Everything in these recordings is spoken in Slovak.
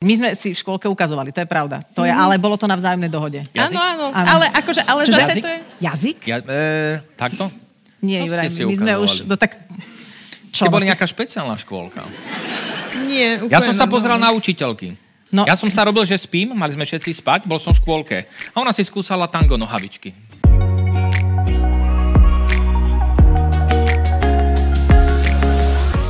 My sme si v škôlke ukazovali, to je pravda. To je, ale bolo to na vzájomnej dohode. Jazyk? Áno, áno, Áno. ale akože, ale Čože? zase Jazyk? to je... Jazyk? Ja, e, takto? Nie, To Juraj, my sme už... ukazovali. No tak... Čo? Ste boli no, nejaká špeciálna škôlka. Nie, úplne Ja som sa pozeral na učiteľky. No. Ja som sa robil, že spím, mali sme všetci spať, bol som v škôlke. A ona si skúsala tango nohavičky.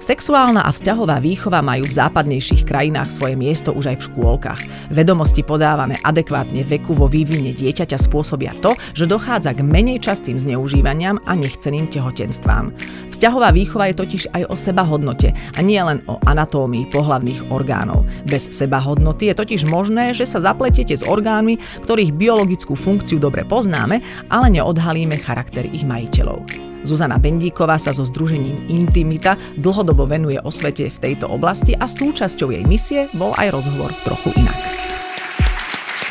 Sexuálna a vzťahová výchova majú v západnejších krajinách svoje miesto už aj v škôlkach. Vedomosti podávané adekvátne veku vo vývine dieťaťa spôsobia to, že dochádza k menej častým zneužívaniam a nechceným tehotenstvám. Vzťahová výchova je totiž aj o sebahodnote a nie len o anatómii pohlavných orgánov. Bez sebahodnoty je totiž možné, že sa zapletiete s orgánmi, ktorých biologickú funkciu dobre poznáme, ale neodhalíme charakter ich majiteľov. Zuzana Bendíková sa so združením Intimita dlhodobo venuje osvete v tejto oblasti a súčasťou jej misie bol aj rozhovor trochu inak.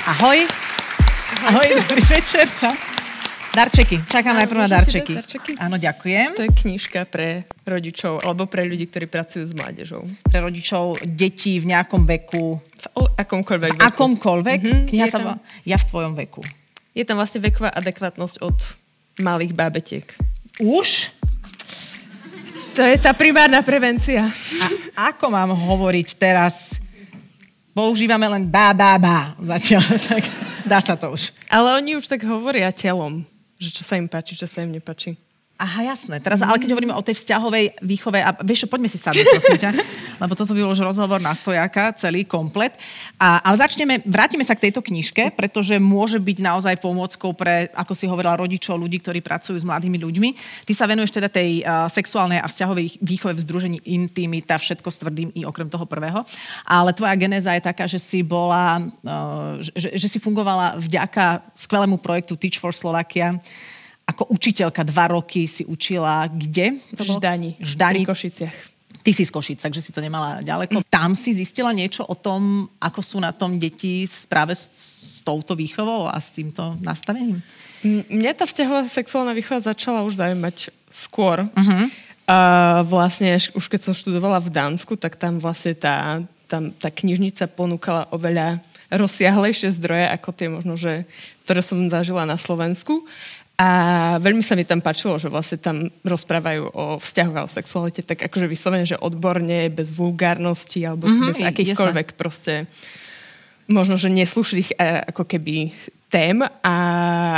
Ahoj. Ahoj, dobrý večer, čau. Darčeky. Čakám Áno, najprv na darčeky. darčeky? Áno, ďakujem. To je knižka pre rodičov, alebo pre ľudí, ktorí pracujú s mládežou. Pre rodičov detí v nejakom veku. V akomkoľvek V veku. akomkoľvek. Mhm, Kniha je sa tam- volá Ja v tvojom veku. Je tam vlastne veková adekvátnosť od malých bábetiek. Už? To je tá primárna prevencia. A ako mám hovoriť teraz? Používame len bá, bá, bá. Zatiaľ, tak dá sa to už. Ale oni už tak hovoria telom, že čo sa im páči, čo sa im nepáči. Aha, jasné. Teraz, ale keď hovoríme o tej vzťahovej výchove, a vieš čo, poďme si sadnúť, prosím ťa, lebo toto by bol už rozhovor na stojáka, celý komplet. A, ale začneme, vrátime sa k tejto knižke, pretože môže byť naozaj pomôckou pre, ako si hovorila, rodičov, ľudí, ktorí pracujú s mladými ľuďmi. Ty sa venuješ teda tej uh, sexuálnej a vzťahovej výchove v združení Intimita, všetko s tvrdým i okrem toho prvého. Ale tvoja genéza je taká, že si bola, uh, že, že si fungovala vďaka skvelému projektu Teach for Slovakia ako učiteľka dva roky si učila kde? V Ždani. Ždani. Pri Košiciach. Ty si z Košic, takže si to nemala ďaleko. Tam si zistila niečo o tom, ako sú na tom deti práve s, s touto výchovou a s týmto nastavením? Mňa tá vzťahová sexuálna výchova začala už zaujímať skôr. Uh-huh. A vlastne už keď som študovala v Dánsku, tak tam vlastne tá, tam, tá knižnica ponúkala oveľa rozsiahlejšie zdroje ako tie možno, že, ktoré som zažila na Slovensku. A veľmi sa mi tam páčilo, že vlastne tam rozprávajú o vzťahoch a o sexualite, tak akože vyslovene, že odborne, bez vulgárnosti alebo Mhm, mm-hmm, bez jasné. akýchkoľvek proste možno, že neslušných eh, ako keby tém a,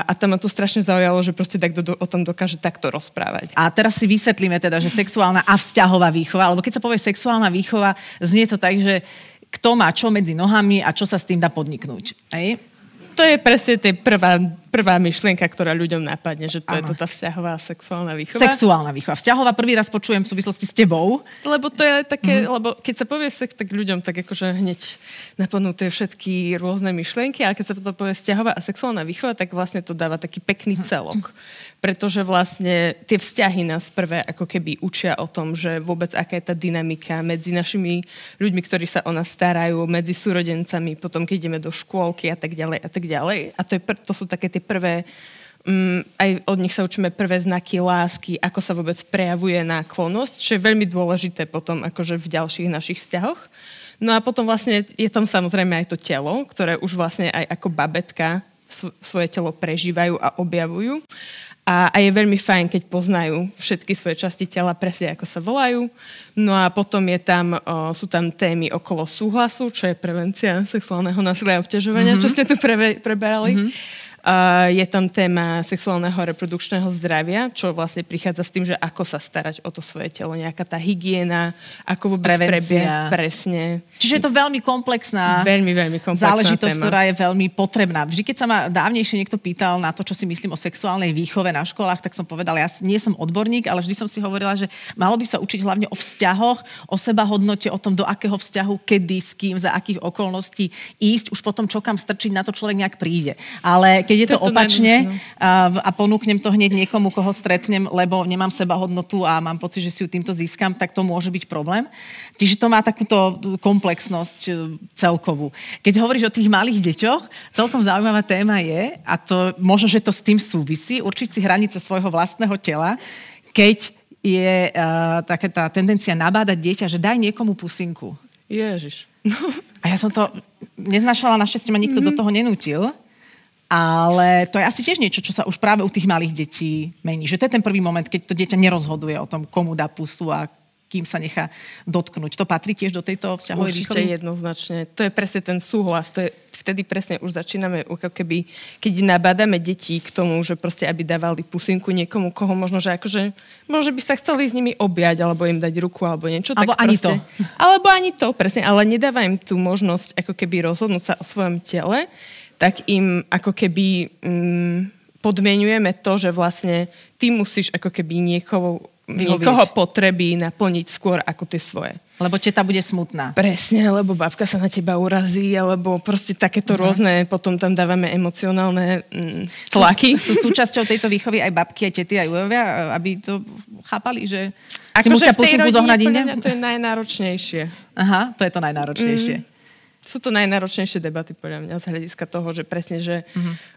a tam ma to strašne zaujalo, že proste tak do, o tom dokáže takto rozprávať. A teraz si vysvetlíme teda, že sexuálna a vzťahová výchova, alebo keď sa povie sexuálna výchova, znie to tak, že kto má čo medzi nohami a čo sa s tým dá podniknúť. Hej? To je presne tá prvá, prvá myšlienka, ktorá ľuďom napadne, že to je Áno. to tá vzťahová sexuálna výchova. Sexuálna výchova. Vzťahová prvý raz počujem v súvislosti s tebou. Lebo to je také, mm-hmm. lebo keď sa povie sex, tak ľuďom tak akože hneď napadnú tie všetky rôzne myšlienky, ale keď sa to povie vzťahová a sexuálna výchova, tak vlastne to dáva taký pekný celok. Pretože vlastne tie vzťahy nás prvé ako keby učia o tom, že vôbec aká je tá dynamika medzi našimi ľuďmi, ktorí sa o nás starajú, medzi súrodencami, potom keď ideme do škôlky a tak ďalej a tak ďalej. A to, je, to sú také tie prvé Mm, aj od nich sa učíme prvé znaky lásky, ako sa vôbec prejavuje náklonnosť, čo je veľmi dôležité potom akože v ďalších našich vzťahoch. No a potom vlastne je tam samozrejme aj to telo, ktoré už vlastne aj ako babetka sv- svoje telo prežívajú a objavujú. A, a je veľmi fajn, keď poznajú všetky svoje časti tela presne ako sa volajú. No a potom je tam, o, sú tam témy okolo súhlasu, čo je prevencia sexuálneho násilia a obťažovania, mm-hmm. čo ste tu prebe, preberali. Mm-hmm. Je tam téma sexuálneho reprodukčného zdravia, čo vlastne prichádza s tým, že ako sa starať o to svoje telo, nejaká tá hygiena, ako vôbec Prevencia. prebieha presne. Čiže je to veľmi komplexná Veľmi, veľmi komplexná záležitosť, téma. ktorá je veľmi potrebná. Vždy, keď sa ma dávnejšie niekto pýtal na to, čo si myslím o sexuálnej výchove na školách, tak som povedala, ja nie som odborník, ale vždy som si hovorila, že malo by sa učiť hlavne o vzťahoch, o sebahodnote, o tom, do akého vzťahu, kedy, s kým, za akých okolností ísť. Už potom, čo kam strčiť, na to človek nejak príde. Ale keď je to, To je to opačne najlepšie, a, a ponúknem to hneď niekomu, koho stretnem, lebo nemám seba hodnotu a mám pocit, že si ju týmto získam, tak to môže byť problém. Čiže to má takúto komplexnosť e, celkovú. Keď hovoríš o tých malých deťoch, celkom zaujímavá téma je, a to možno, že to s tým súvisí, určiť si hranice svojho vlastného tela, keď je uh, taká tá tendencia nabádať dieťa, že daj niekomu pusinku. Ježiš. A ja som to neznašala, našťastie ma nikto mm. do toho nenútil. Ale to je asi tiež niečo, čo sa už práve u tých malých detí mení. Že to je ten prvý moment, keď to dieťa nerozhoduje o tom, komu dá pusu a kým sa nechá dotknúť. To patrí tiež do tejto vzťahovej Určite výchovy? jednoznačne. To je presne ten súhlas. To je, vtedy presne už začíname, ako keby, keď nabádame detí k tomu, že proste, aby dávali pusinku niekomu, koho možno, že akože, možno by sa chceli s nimi objať, alebo im dať ruku, alebo niečo. Alebo tak ani proste, to. Alebo ani to, presne. Ale nedáva im tú možnosť, ako keby rozhodnúť sa o svojom tele, tak im ako keby mm, podmienujeme to, že vlastne ty musíš ako keby niekoho, niekoho potreby naplniť skôr ako tie svoje. Lebo teta bude smutná. Presne, lebo babka sa na teba urazí, alebo proste takéto uh-huh. rôzne, potom tam dávame emocionálne mm, tlaky. Sú, sú súčasťou tejto výchovy aj babky, aj tety, aj ujovia, aby to chápali, že si Akože musia rodine zohnať inde? to je najnáročnejšie. Aha, to je to najnáročnejšie. Mm. Sú to najnáročnejšie debaty podľa mňa z hľadiska toho, že presne, že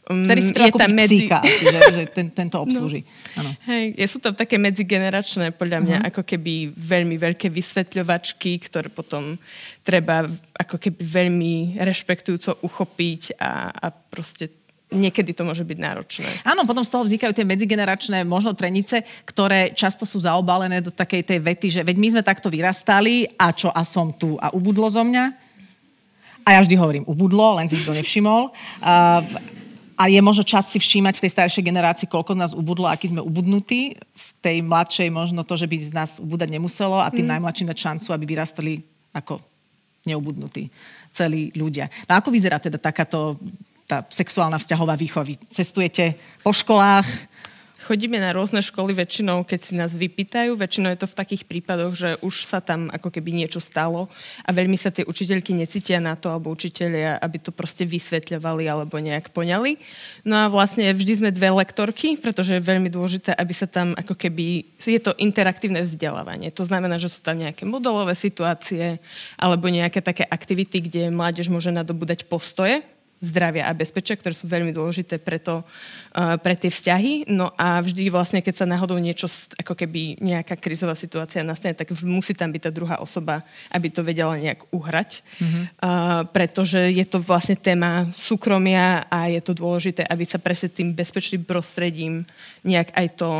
um, Vtedy si treba kúpiť psíka, asi, že, že ten, tento obslúži. No. Hej, sú to také medzigeneračné, podľa mňa, uh-huh. ako keby veľmi veľké vysvetľovačky, ktoré potom treba ako keby veľmi rešpektujúco uchopiť a, a proste niekedy to môže byť náročné. Áno, potom z toho vznikajú tie medzigeneračné možno trenice, ktoré často sú zaobalené do takej tej vety, že veď my sme takto vyrastali a čo a som tu a ubudlo zo mňa. A ja vždy hovorím ubudlo, len si to nevšimol. A, a je možno čas si všímať v tej staršej generácii, koľko z nás ubudlo, aký sme ubudnutí. V tej mladšej možno to, že by z nás ubúdať nemuselo a tým mm. najmladším dať šancu, aby vyrastali ako neubudnutí celí ľudia. No ako vyzerá teda takáto tá sexuálna vzťahová výchova? Cestujete po školách, Chodíme na rôzne školy väčšinou, keď si nás vypýtajú. Väčšinou je to v takých prípadoch, že už sa tam ako keby niečo stalo a veľmi sa tie učiteľky necítia na to, alebo učiteľia, aby to proste vysvetľovali alebo nejak poňali. No a vlastne vždy sme dve lektorky, pretože je veľmi dôležité, aby sa tam ako keby... Je to interaktívne vzdelávanie. To znamená, že sú tam nejaké modelové situácie alebo nejaké také aktivity, kde mládež môže nadobúdať postoje zdravia a bezpečia, ktoré sú veľmi dôležité pre, to, uh, pre tie vzťahy. No a vždy vlastne, keď sa náhodou niečo, ako keby nejaká krizová situácia nastane, tak musí tam byť tá druhá osoba, aby to vedela nejak uhrať. Mm-hmm. Uh, pretože je to vlastne téma súkromia a je to dôležité, aby sa presne tým bezpečným prostredím nejak aj to,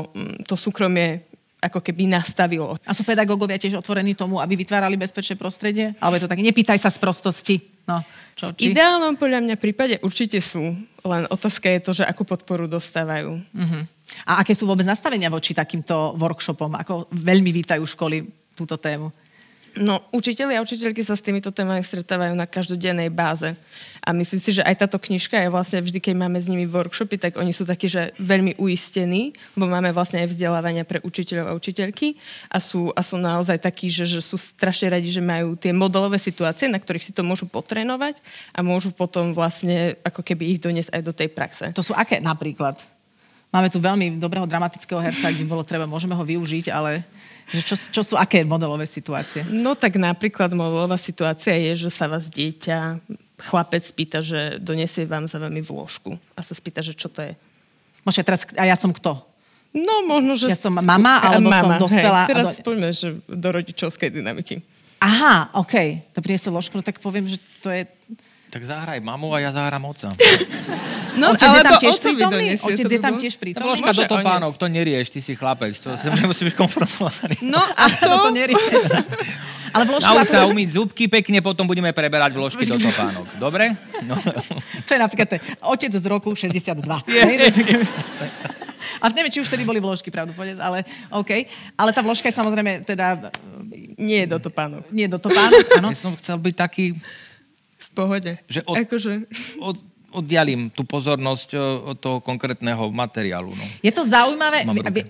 to súkromie ako keby nastavilo. A sú pedagógovia tiež otvorení tomu, aby vytvárali bezpečné prostredie? Alebo je to tak, nepýtaj sa z prostosti. No, čo, či? V ideálnom podľa mňa prípade určite sú. Len otázka je to, že akú podporu dostávajú. Uh-huh. A aké sú vôbec nastavenia voči takýmto workshopom? Ako veľmi vítajú školy túto tému? No, učiteľi a učiteľky sa s týmito témami stretávajú na každodennej báze. A myslím si, že aj táto knižka je vlastne vždy, keď máme s nimi workshopy, tak oni sú takí, že veľmi uistení, bo máme vlastne aj vzdelávania pre učiteľov a učiteľky a sú, a sú naozaj takí, že, že sú strašne radi, že majú tie modelové situácie, na ktorých si to môžu potrénovať a môžu potom vlastne ako keby ich doniesť aj do tej praxe. To sú aké napríklad? Máme tu veľmi dobrého dramatického herca, kde bolo treba, môžeme ho využiť, ale čo, čo sú aké modelové situácie? No tak napríklad modelová situácia je, že sa vás dieťa, chlapec spýta, že donesie vám za vami vložku a sa spýta, že čo to je. Môže teraz, a ja som kto? No možno, že... Ja som mama, alebo mama, som dospelá? Hej, teraz do... poďme, že do rodičovskej dynamiky. Aha, OK. To priniesol ložku, no tak poviem, že to je... Tak zahraj mamu a ja zahrám oca. No, Otec je tam tiež prítomný? donesie, Otec to je tam tiež prítomný? Vložka môže do topánok, to nerieš, ty si chlapec, to sa nemusí byť konfrontovaný. No a to... No to nerieš. Ale vložku Nauč sa umyť zubky pekne, potom budeme preberať vložky do topánok. Dobre? No. To je napríklad ten otec z roku 62. Hej, to je také- A neviem, či už vtedy boli vložky, pravdu povedať, ale OK. Ale tá vložka je samozrejme teda Nie do topánok. nie do topánok, áno. Ja som chcel byť taký, pohode. Že od- Akože... od, oddialím tú pozornosť o, od toho konkrétneho materiálu. No. Je to zaujímavé,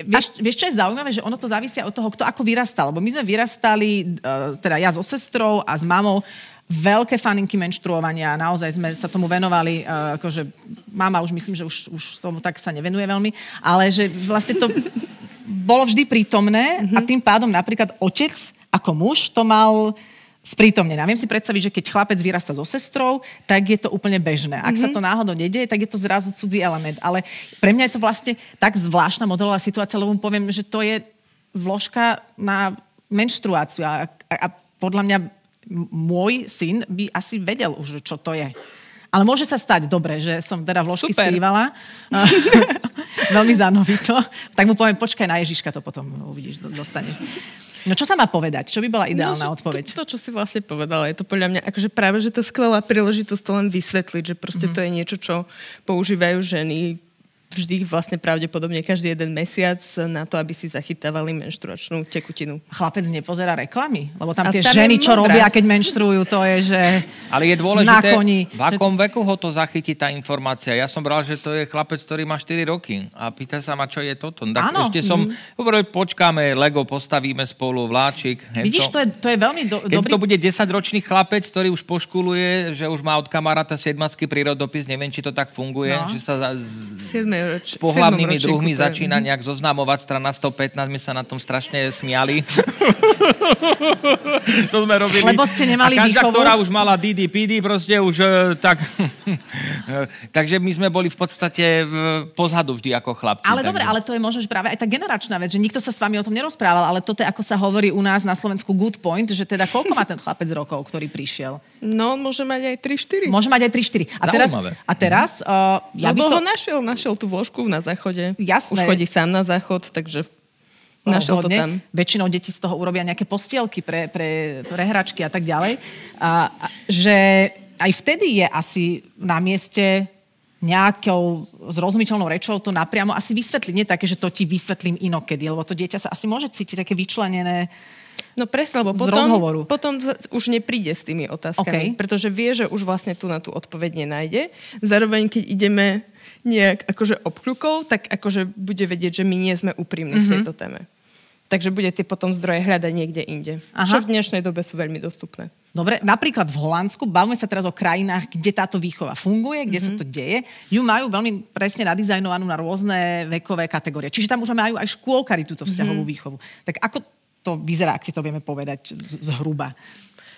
vieš, vieš, čo je zaujímavé, že ono to závisia od toho, kto ako vyrastal. Lebo my sme vyrastali, eh, teda ja so sestrou a s mamou, veľké faninky menštruovania, naozaj sme sa tomu venovali, uh, akože mama už myslím, že už, už tomu tak sa nevenuje veľmi, ale že vlastne to bolo vždy prítomné a tým pádom napríklad otec ako muž to mal sprítomnené. A viem si predstaviť, že keď chlapec vyrasta so sestrou, tak je to úplne bežné. Ak mm-hmm. sa to náhodou nedieje, tak je to zrazu cudzí element. Ale pre mňa je to vlastne tak zvláštna modelová situácia, lebo mu poviem, že to je vložka na menštruáciu. A, a, a podľa mňa môj syn by asi vedel už, čo to je. Ale môže sa stať, dobre, že som teda vložky Super. skrývala. Veľmi zanovito. Tak mu poviem, počkaj na Ježiška, to potom uvidíš, dostaneš. No čo sa má povedať? Čo by bola ideálna no, odpoveď? To, to, čo si vlastne povedala, je to podľa mňa akože práve, že to skvelá príležitosť to len vysvetliť, že proste mm-hmm. to je niečo, čo používajú ženy vždy vlastne pravdepodobne každý jeden mesiac na to, aby si zachytávali menštruačnú tekutinu. Chlapec nepozerá reklamy? Lebo tam a tie ženy, čo robia, keď menštruujú, to je, že Ale je dôležité, koni, v akom že... veku ho to zachytí tá informácia. Ja som bral, že to je chlapec, ktorý má 4 roky a pýta sa ma, čo je toto. Tak Áno. ešte som, mm. počkáme, Lego postavíme spolu, vláčik. Vidíš, to je, to je veľmi do, Keď dobrý... to bude 10-ročný chlapec, ktorý už poškuluje, že už má od kamaráta 7 prírodopis, neviem, či to tak funguje, no. že sa... Z... 7 s pohľavnými druhmi začína nejak zoznamovať. Strana 115, my sa na tom strašne smiali. to sme robili. Lebo ste nemali a každá, výchovu? ktorá už mala Didi Pidi, proste už e, tak... takže my sme boli v podstate pozadu vždy ako chlapci. Ale takže... dobre, ale to je možno práve aj tá generačná vec, že nikto sa s vami o tom nerozprával, ale toto je, ako sa hovorí u nás na Slovensku good point, že teda koľko má ten chlapec rokov, ktorý prišiel? No, môže mať aj 3-4. Môže mať aj 3-4. A teraz, a teraz uh, ja by som... ho našiel, našiel tú vložku na záchode. Jasné. Už chodí sám na záchod, takže Našiel to tam. Väčšinou deti z toho urobia nejaké postielky pre, pre, pre hračky a tak ďalej. A, a, že aj vtedy je asi na mieste nejakou zrozumiteľnou rečou to napriamo asi vysvetliť. Nie také, že to ti vysvetlím inokedy, lebo to dieťa sa asi môže cítiť také vyčlenené No presne, lebo potom, rozhovoru. potom už nepríde s tými otázkami, okay. pretože vie, že už vlastne tu na tú odpoveď nenájde. Zároveň, keď ideme nejak akože obkľukov, tak akože bude vedieť, že my nie sme úprimní mm-hmm. v mhm. tejto téme. Takže bude tie potom zdroje hľadať niekde inde. Aha. Čo v dnešnej dobe sú veľmi dostupné. Dobre, napríklad v Holandsku, bavíme sa teraz o krajinách, kde táto výchova funguje, kde mm-hmm. sa mhm. to deje, ju majú veľmi presne nadizajnovanú na rôzne vekové kategórie. Čiže tam už majú aj škôlkari túto vzťahovú mm-hmm. výchovu. Tak ako to vyzerá, ak si to vieme povedať zhruba?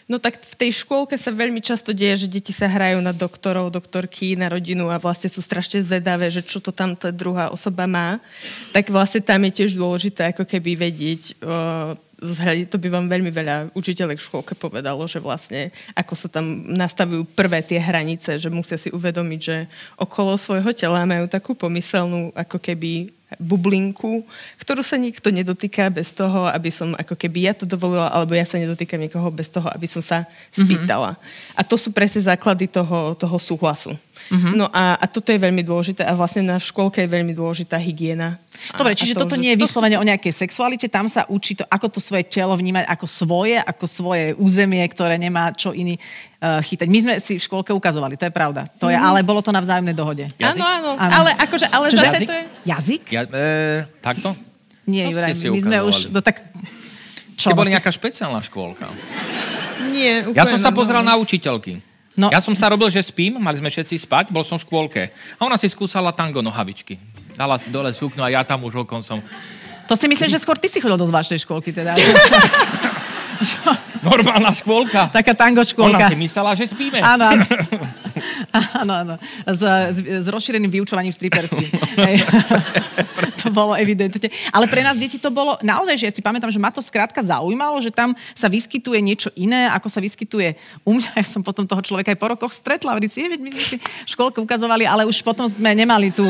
No tak v tej škôlke sa veľmi často deje, že deti sa hrajú na doktorov, doktorky, na rodinu a vlastne sú strašne zvedavé, že čo to tam tá druhá osoba má. Tak vlastne tam je tiež dôležité ako keby vedieť, to by vám veľmi veľa učiteľek v škôlke povedalo, že vlastne ako sa tam nastavujú prvé tie hranice, že musia si uvedomiť, že okolo svojho tela majú takú pomyselnú ako keby bublinku, ktorú sa nikto nedotýka bez toho, aby som ako keby ja to dovolila, alebo ja sa nedotýkam niekoho bez toho, aby som sa spýtala. Mm-hmm. A to sú presne základy toho, toho súhlasu. Mm-hmm. No a, a toto je veľmi dôležité a vlastne na škôlke je veľmi dôležitá hygiena. Dobre, čiže to, toto nie je vyslovene to... o nejakej sexualite, tam sa učí to, ako to svoje telo vnímať ako svoje, ako svoje územie, ktoré nemá čo iný uh, chytať. My sme si v škôlke ukazovali, to je pravda. To je, mm-hmm. ale bolo to na vzájomnej dohode. Áno, áno, ale akože, ale zase jazyk? to je... Jazyk? Ja, e, takto? Nie, Juraj, my sme už... No, tak, čo? Ste boli nejaká špeciálna škôlka? Nie, úplne Ja som sa pozrel na učiteľky. No. Ja som sa robil, že spím, mali sme všetci spať, bol som v škôlke. A ona si skúsala tango nohavičky. Dala si dole suknu a ja tam už okom som... To si myslím, že skôr ty si chodil do zvláštnej škôlky teda. Normálna škôlka. Taká tango škôlka. Ona si myslela, že spíme. Áno, áno. Áno, áno. S, s, s rozšíreným vyučovaním striperským. to bolo evidentne. Ale pre nás deti to bolo naozaj, že ja si pamätám, že ma to skrátka zaujímalo, že tam sa vyskytuje niečo iné, ako sa vyskytuje u mňa. Ja som potom toho človeka aj po rokoch stretla. Vy si, my sme si v škôlke ukazovali, ale už potom sme nemali tú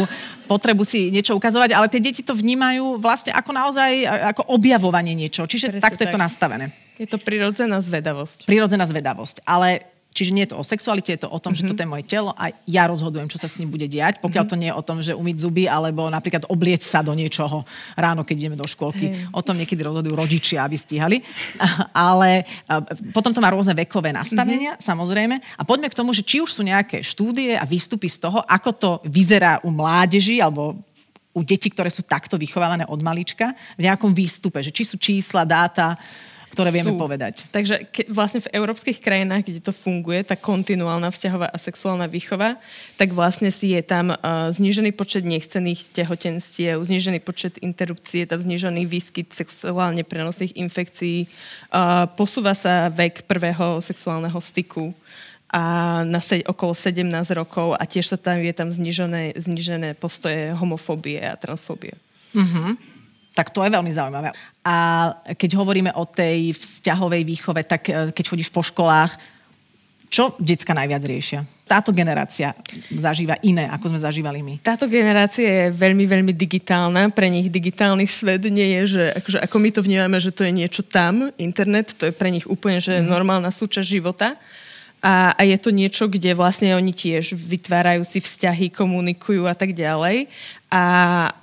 potrebu si niečo ukazovať, ale tie deti to vnímajú vlastne ako naozaj ako objavovanie niečo. Čiže Presne takto tak. je to nastavené. Je to prirodzená zvedavosť. Prirodzená zvedavosť. Ale Čiže nie je to o sexualite, je to o tom, mm-hmm. že toto je moje telo a ja rozhodujem, čo sa s ním bude diať, pokiaľ mm-hmm. to nie je o tom, že umyť zuby alebo napríklad obliec sa do niečoho ráno, keď ideme do škôlky. Hey. O tom niekedy rozhodujú rodičia, aby stíhali. Ale potom to má rôzne vekové nastavenia, mm-hmm. samozrejme. A poďme k tomu, že či už sú nejaké štúdie a výstupy z toho, ako to vyzerá u mládeži alebo u detí, ktoré sú takto vychovávané od malička, v nejakom výstupe, že či sú čísla, dáta, ktoré vieme Sú. povedať. Takže ke, vlastne v európskych krajinách, kde to funguje, tá kontinuálna vzťahová a sexuálna výchova, tak vlastne si je tam uh, znížený počet nechcených tehotenstiev, znížený počet interrupcií, je tam znížený výskyt sexuálne prenosných infekcií, uh, posúva sa vek prvého sexuálneho styku a na se, okolo 17 rokov a tiež sa tam je tam znižené, znižené postoje homofóbie a transfóbie. Mm-hmm. Tak to je veľmi zaujímavé. A keď hovoríme o tej vzťahovej výchove, tak e, keď chodíš po školách, čo detská najviac riešia? Táto generácia zažíva iné, ako sme zažívali my. Táto generácia je veľmi, veľmi digitálna. Pre nich digitálny svet nie je, že akože, ako my to vnímame, že to je niečo tam, internet, to je pre nich úplne že mm. normálna súčasť života. A, a je to niečo, kde vlastne oni tiež vytvárajú si vzťahy, komunikujú a tak ďalej. A,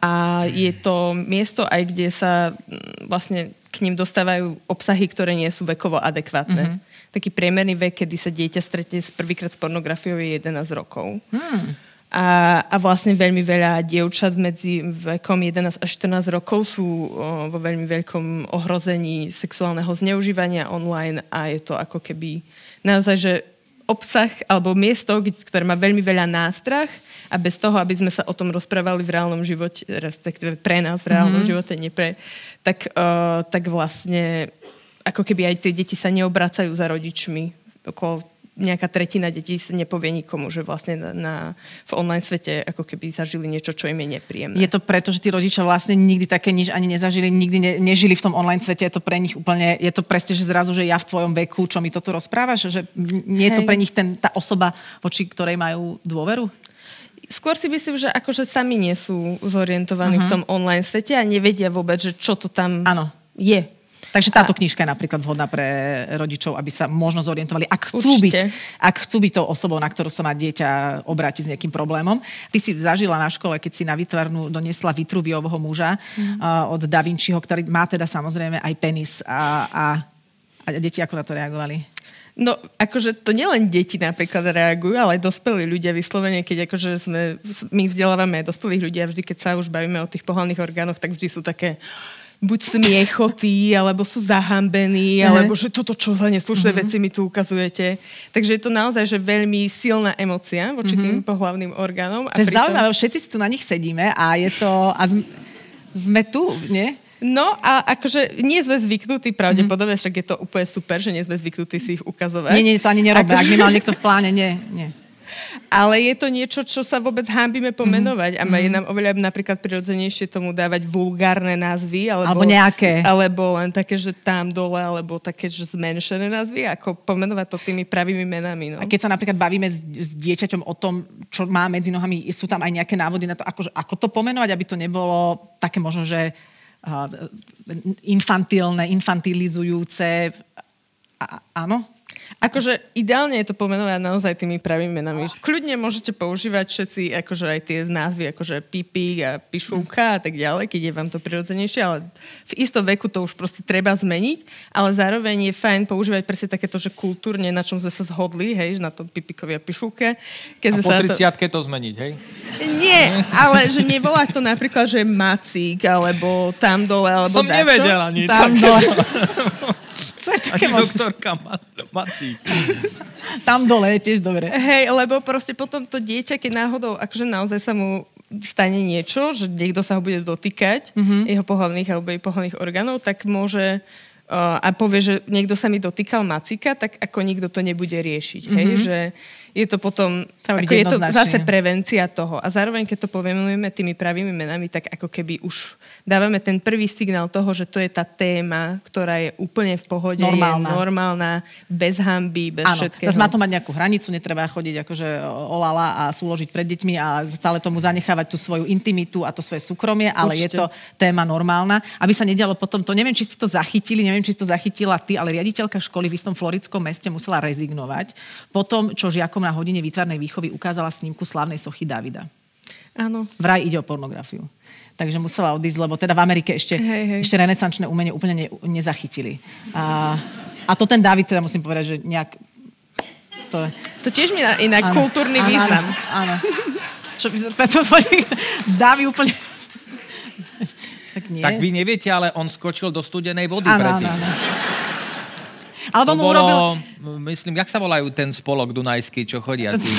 a je to miesto aj, kde sa mm, vlastne k ním dostávajú obsahy, ktoré nie sú vekovo adekvátne. Mm-hmm. Taký priemerný vek, kedy sa dieťa stretne s prvýkrát s pornografiou je 11 rokov. Mm. A, a vlastne veľmi veľa dievčat medzi vekom 11 až 14 rokov sú o, vo veľmi veľkom ohrození sexuálneho zneužívania online a je to ako keby naozaj, že obsah alebo miesto, ktoré má veľmi veľa nástrach a bez toho, aby sme sa o tom rozprávali v reálnom živote, respektíve pre nás v reálnom mm-hmm. živote, nie pre, tak, uh, tak vlastne ako keby aj tie deti sa neobracajú za rodičmi. Okolo nejaká tretina detí nepovie nikomu, že vlastne na, na, v online svete ako keby zažili niečo, čo im je nepríjemné. Je to preto, že tí rodičia vlastne nikdy také nič ani nezažili, nikdy ne, nežili v tom online svete, je to pre nich úplne, je to presne, že zrazu, že ja v tvojom veku, čo mi to tu rozprávaš, že nie je to pre nich ten, tá osoba, voči ktorej majú dôveru? skôr si myslím, že akože sami nie sú zorientovaní uh-huh. v mhm. tom online svete a nevedia vôbec, že čo to tam ano. je. Takže táto a... knižka je napríklad vhodná pre rodičov, aby sa možno zorientovali, ak chcú, byť, ak chcú byť tou osobou, na ktorú sa má dieťa obrátiť s nejakým problémom. Ty si zažila na škole, keď si na vytvarnu doniesla Vitruviovho muža mm. uh, od Da Vinciho, ktorý má teda samozrejme aj penis a, a, a deti ako na to reagovali? No, akože to nielen deti napríklad reagujú, ale aj dospelí ľudia vyslovene, keď akože sme, my vzdelávame aj dospelých ľudí a vždy, keď sa už bavíme o tých pohľadných orgánoch, tak vždy sú také buď smiechotí, alebo sú zahambení, uh-huh. alebo že toto čo za neslušné uh-huh. veci mi tu ukazujete. Takže je to naozaj že veľmi silná emocia voči uh-huh. tým pohlavným orgánom. To je pritom... zaujímavé, všetci si tu na nich sedíme a je to... A sme tu, nie? No a akože nie sme zvyknutí pravdepodobne, však je to úplne super, že nie sme zvyknutí si ich ukazovať. Nie, nie, to ani nerobíme. Ako... Ak nemal niekto v pláne, nie, nie. Ale je to niečo, čo sa vôbec hábime pomenovať. A je mhm. nám oveľa napríklad prirodzenejšie tomu dávať vulgárne názvy. Alebo, alebo nejaké. Alebo len také, že tam dole, alebo také, že zmenšené názvy. Ako pomenovať to tými pravými menami. No. A keď sa napríklad bavíme s, s dieťaťom o tom, čo má medzi nohami, sú tam aj nejaké návody na to, ako, ako to pomenovať, aby to nebolo také možno, že uh, infantilné, infantilizujúce. A, áno? Akože ideálne je to pomenovať naozaj tými pravými menami. Kľudne môžete používať všetci akože aj tie názvy, akože pipík a pišúka a tak ďalej, keď je vám to prirodzenejšie, ale v istom veku to už proste treba zmeniť, ale zároveň je fajn používať presne takéto, že kultúrne, na čom sme sa zhodli, hej, na tom pipikovi a pišúke. Keď a po 30 to... to zmeniť, hej? Nie, ale že nevolá to napríklad, že macík, alebo tam dole, alebo Som dačo. nevedela nič. Tam dole. Co je také Ani doktorka Mací. Tam dole je tiež dobre. Hej, lebo proste potom to dieťa, keď náhodou, akože naozaj sa mu stane niečo, že niekto sa ho bude dotýkať, mm-hmm. jeho pohľavných alebo jej pohľavných orgánov, tak môže a povie, že niekto sa mi dotýkal macika, tak ako nikto to nebude riešiť. Mm-hmm. Hej? Mhm. Že je to potom, ako je to zase prevencia toho. A zároveň, keď to povieme tými pravými menami, tak ako keby už dávame ten prvý signál toho, že to je tá téma, ktorá je úplne v pohode, normálna, je normálna bez hamby, bez Áno, všetkého. má to mať nejakú hranicu, netreba chodiť akože olala a súložiť pred deťmi a stále tomu zanechávať tú svoju intimitu a to svoje súkromie, ale Určite. je to téma normálna. Aby sa nedialo potom, to neviem, či ste to zachytili, neviem, či si to zachytila ty, ale riaditeľka školy v istom florickom meste musela rezignovať po tom, čo žiakom na hodine výtvarnej výchovy ukázala snímku slavnej sochy Davida. Áno. Vraj ide o pornografiu. Takže musela odísť, lebo teda v Amerike ešte, hej, hej. ešte renesančné umenie úplne ne, nezachytili. A, a to ten David teda musím povedať, že nejak... To, to tiež mi inak kultúrny áno, význam. Áno. Čo by preto David úplne... tak nie. Tak vy neviete, ale on skočil do studenej vody áno, predtým. Áno, áno. Alebo to mu bolo, urobil... myslím, jak sa volajú ten spolok Dunajský, čo chodia tým...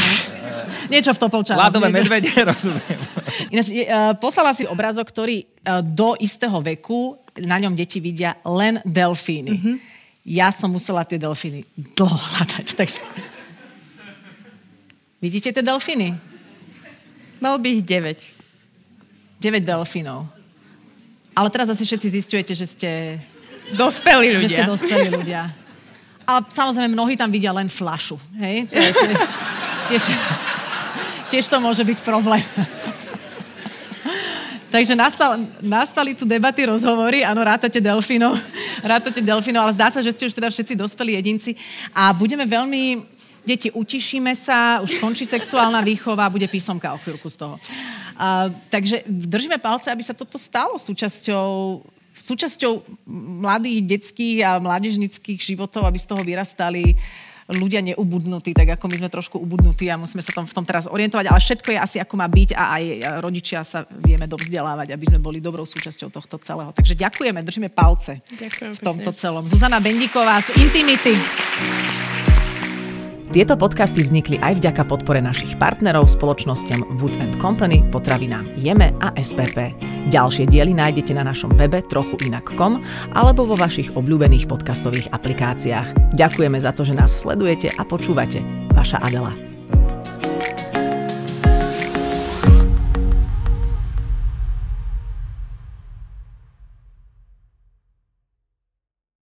Niečo v Topolčanoch. Ládové medvede, rozumiem. Ináč, uh, poslala si obrázok, ktorý uh, do istého veku na ňom deti vidia len delfíny. Mm-hmm. Ja som musela tie delfíny dlho hľadať, takže... Vidíte tie delfíny? Mal by ich 9. 9 delfínov. Ale teraz asi všetci zistujete, že ste... Dospelí ľudia. Že ste dospelí ľudia. Ale samozrejme, mnohí tam vidia len flašu. Hej? To je, to je, tiež, tiež to môže byť problém. Takže nastal, nastali tu debaty, rozhovory, áno, rátate delfínov, rátate delfínov, ale zdá sa, že ste už teda všetci dospelí jedinci a budeme veľmi, deti, utišíme sa, už končí sexuálna výchova, bude písomka o chvíľku z toho. A, takže držíme palce, aby sa toto stalo súčasťou súčasťou mladých, detských a mládežnických životov, aby z toho vyrastali ľudia neubudnutí, tak ako my sme trošku ubudnutí a musíme sa tom, v tom teraz orientovať, ale všetko je asi ako má byť a aj rodičia sa vieme dovzdelávať, aby sme boli dobrou súčasťou tohto celého. Takže ďakujeme, držíme palce Ďakujem v tomto pekne. celom. Zuzana Bendíková z Intimity. Tieto podcasty vznikli aj vďaka podpore našich partnerov spoločnosťam Wood Company, potravinám Jeme a SPP. Ďalšie diely nájdete na našom webe trochu inak.com alebo vo vašich obľúbených podcastových aplikáciách. Ďakujeme za to, že nás sledujete a počúvate. Vaša Adela.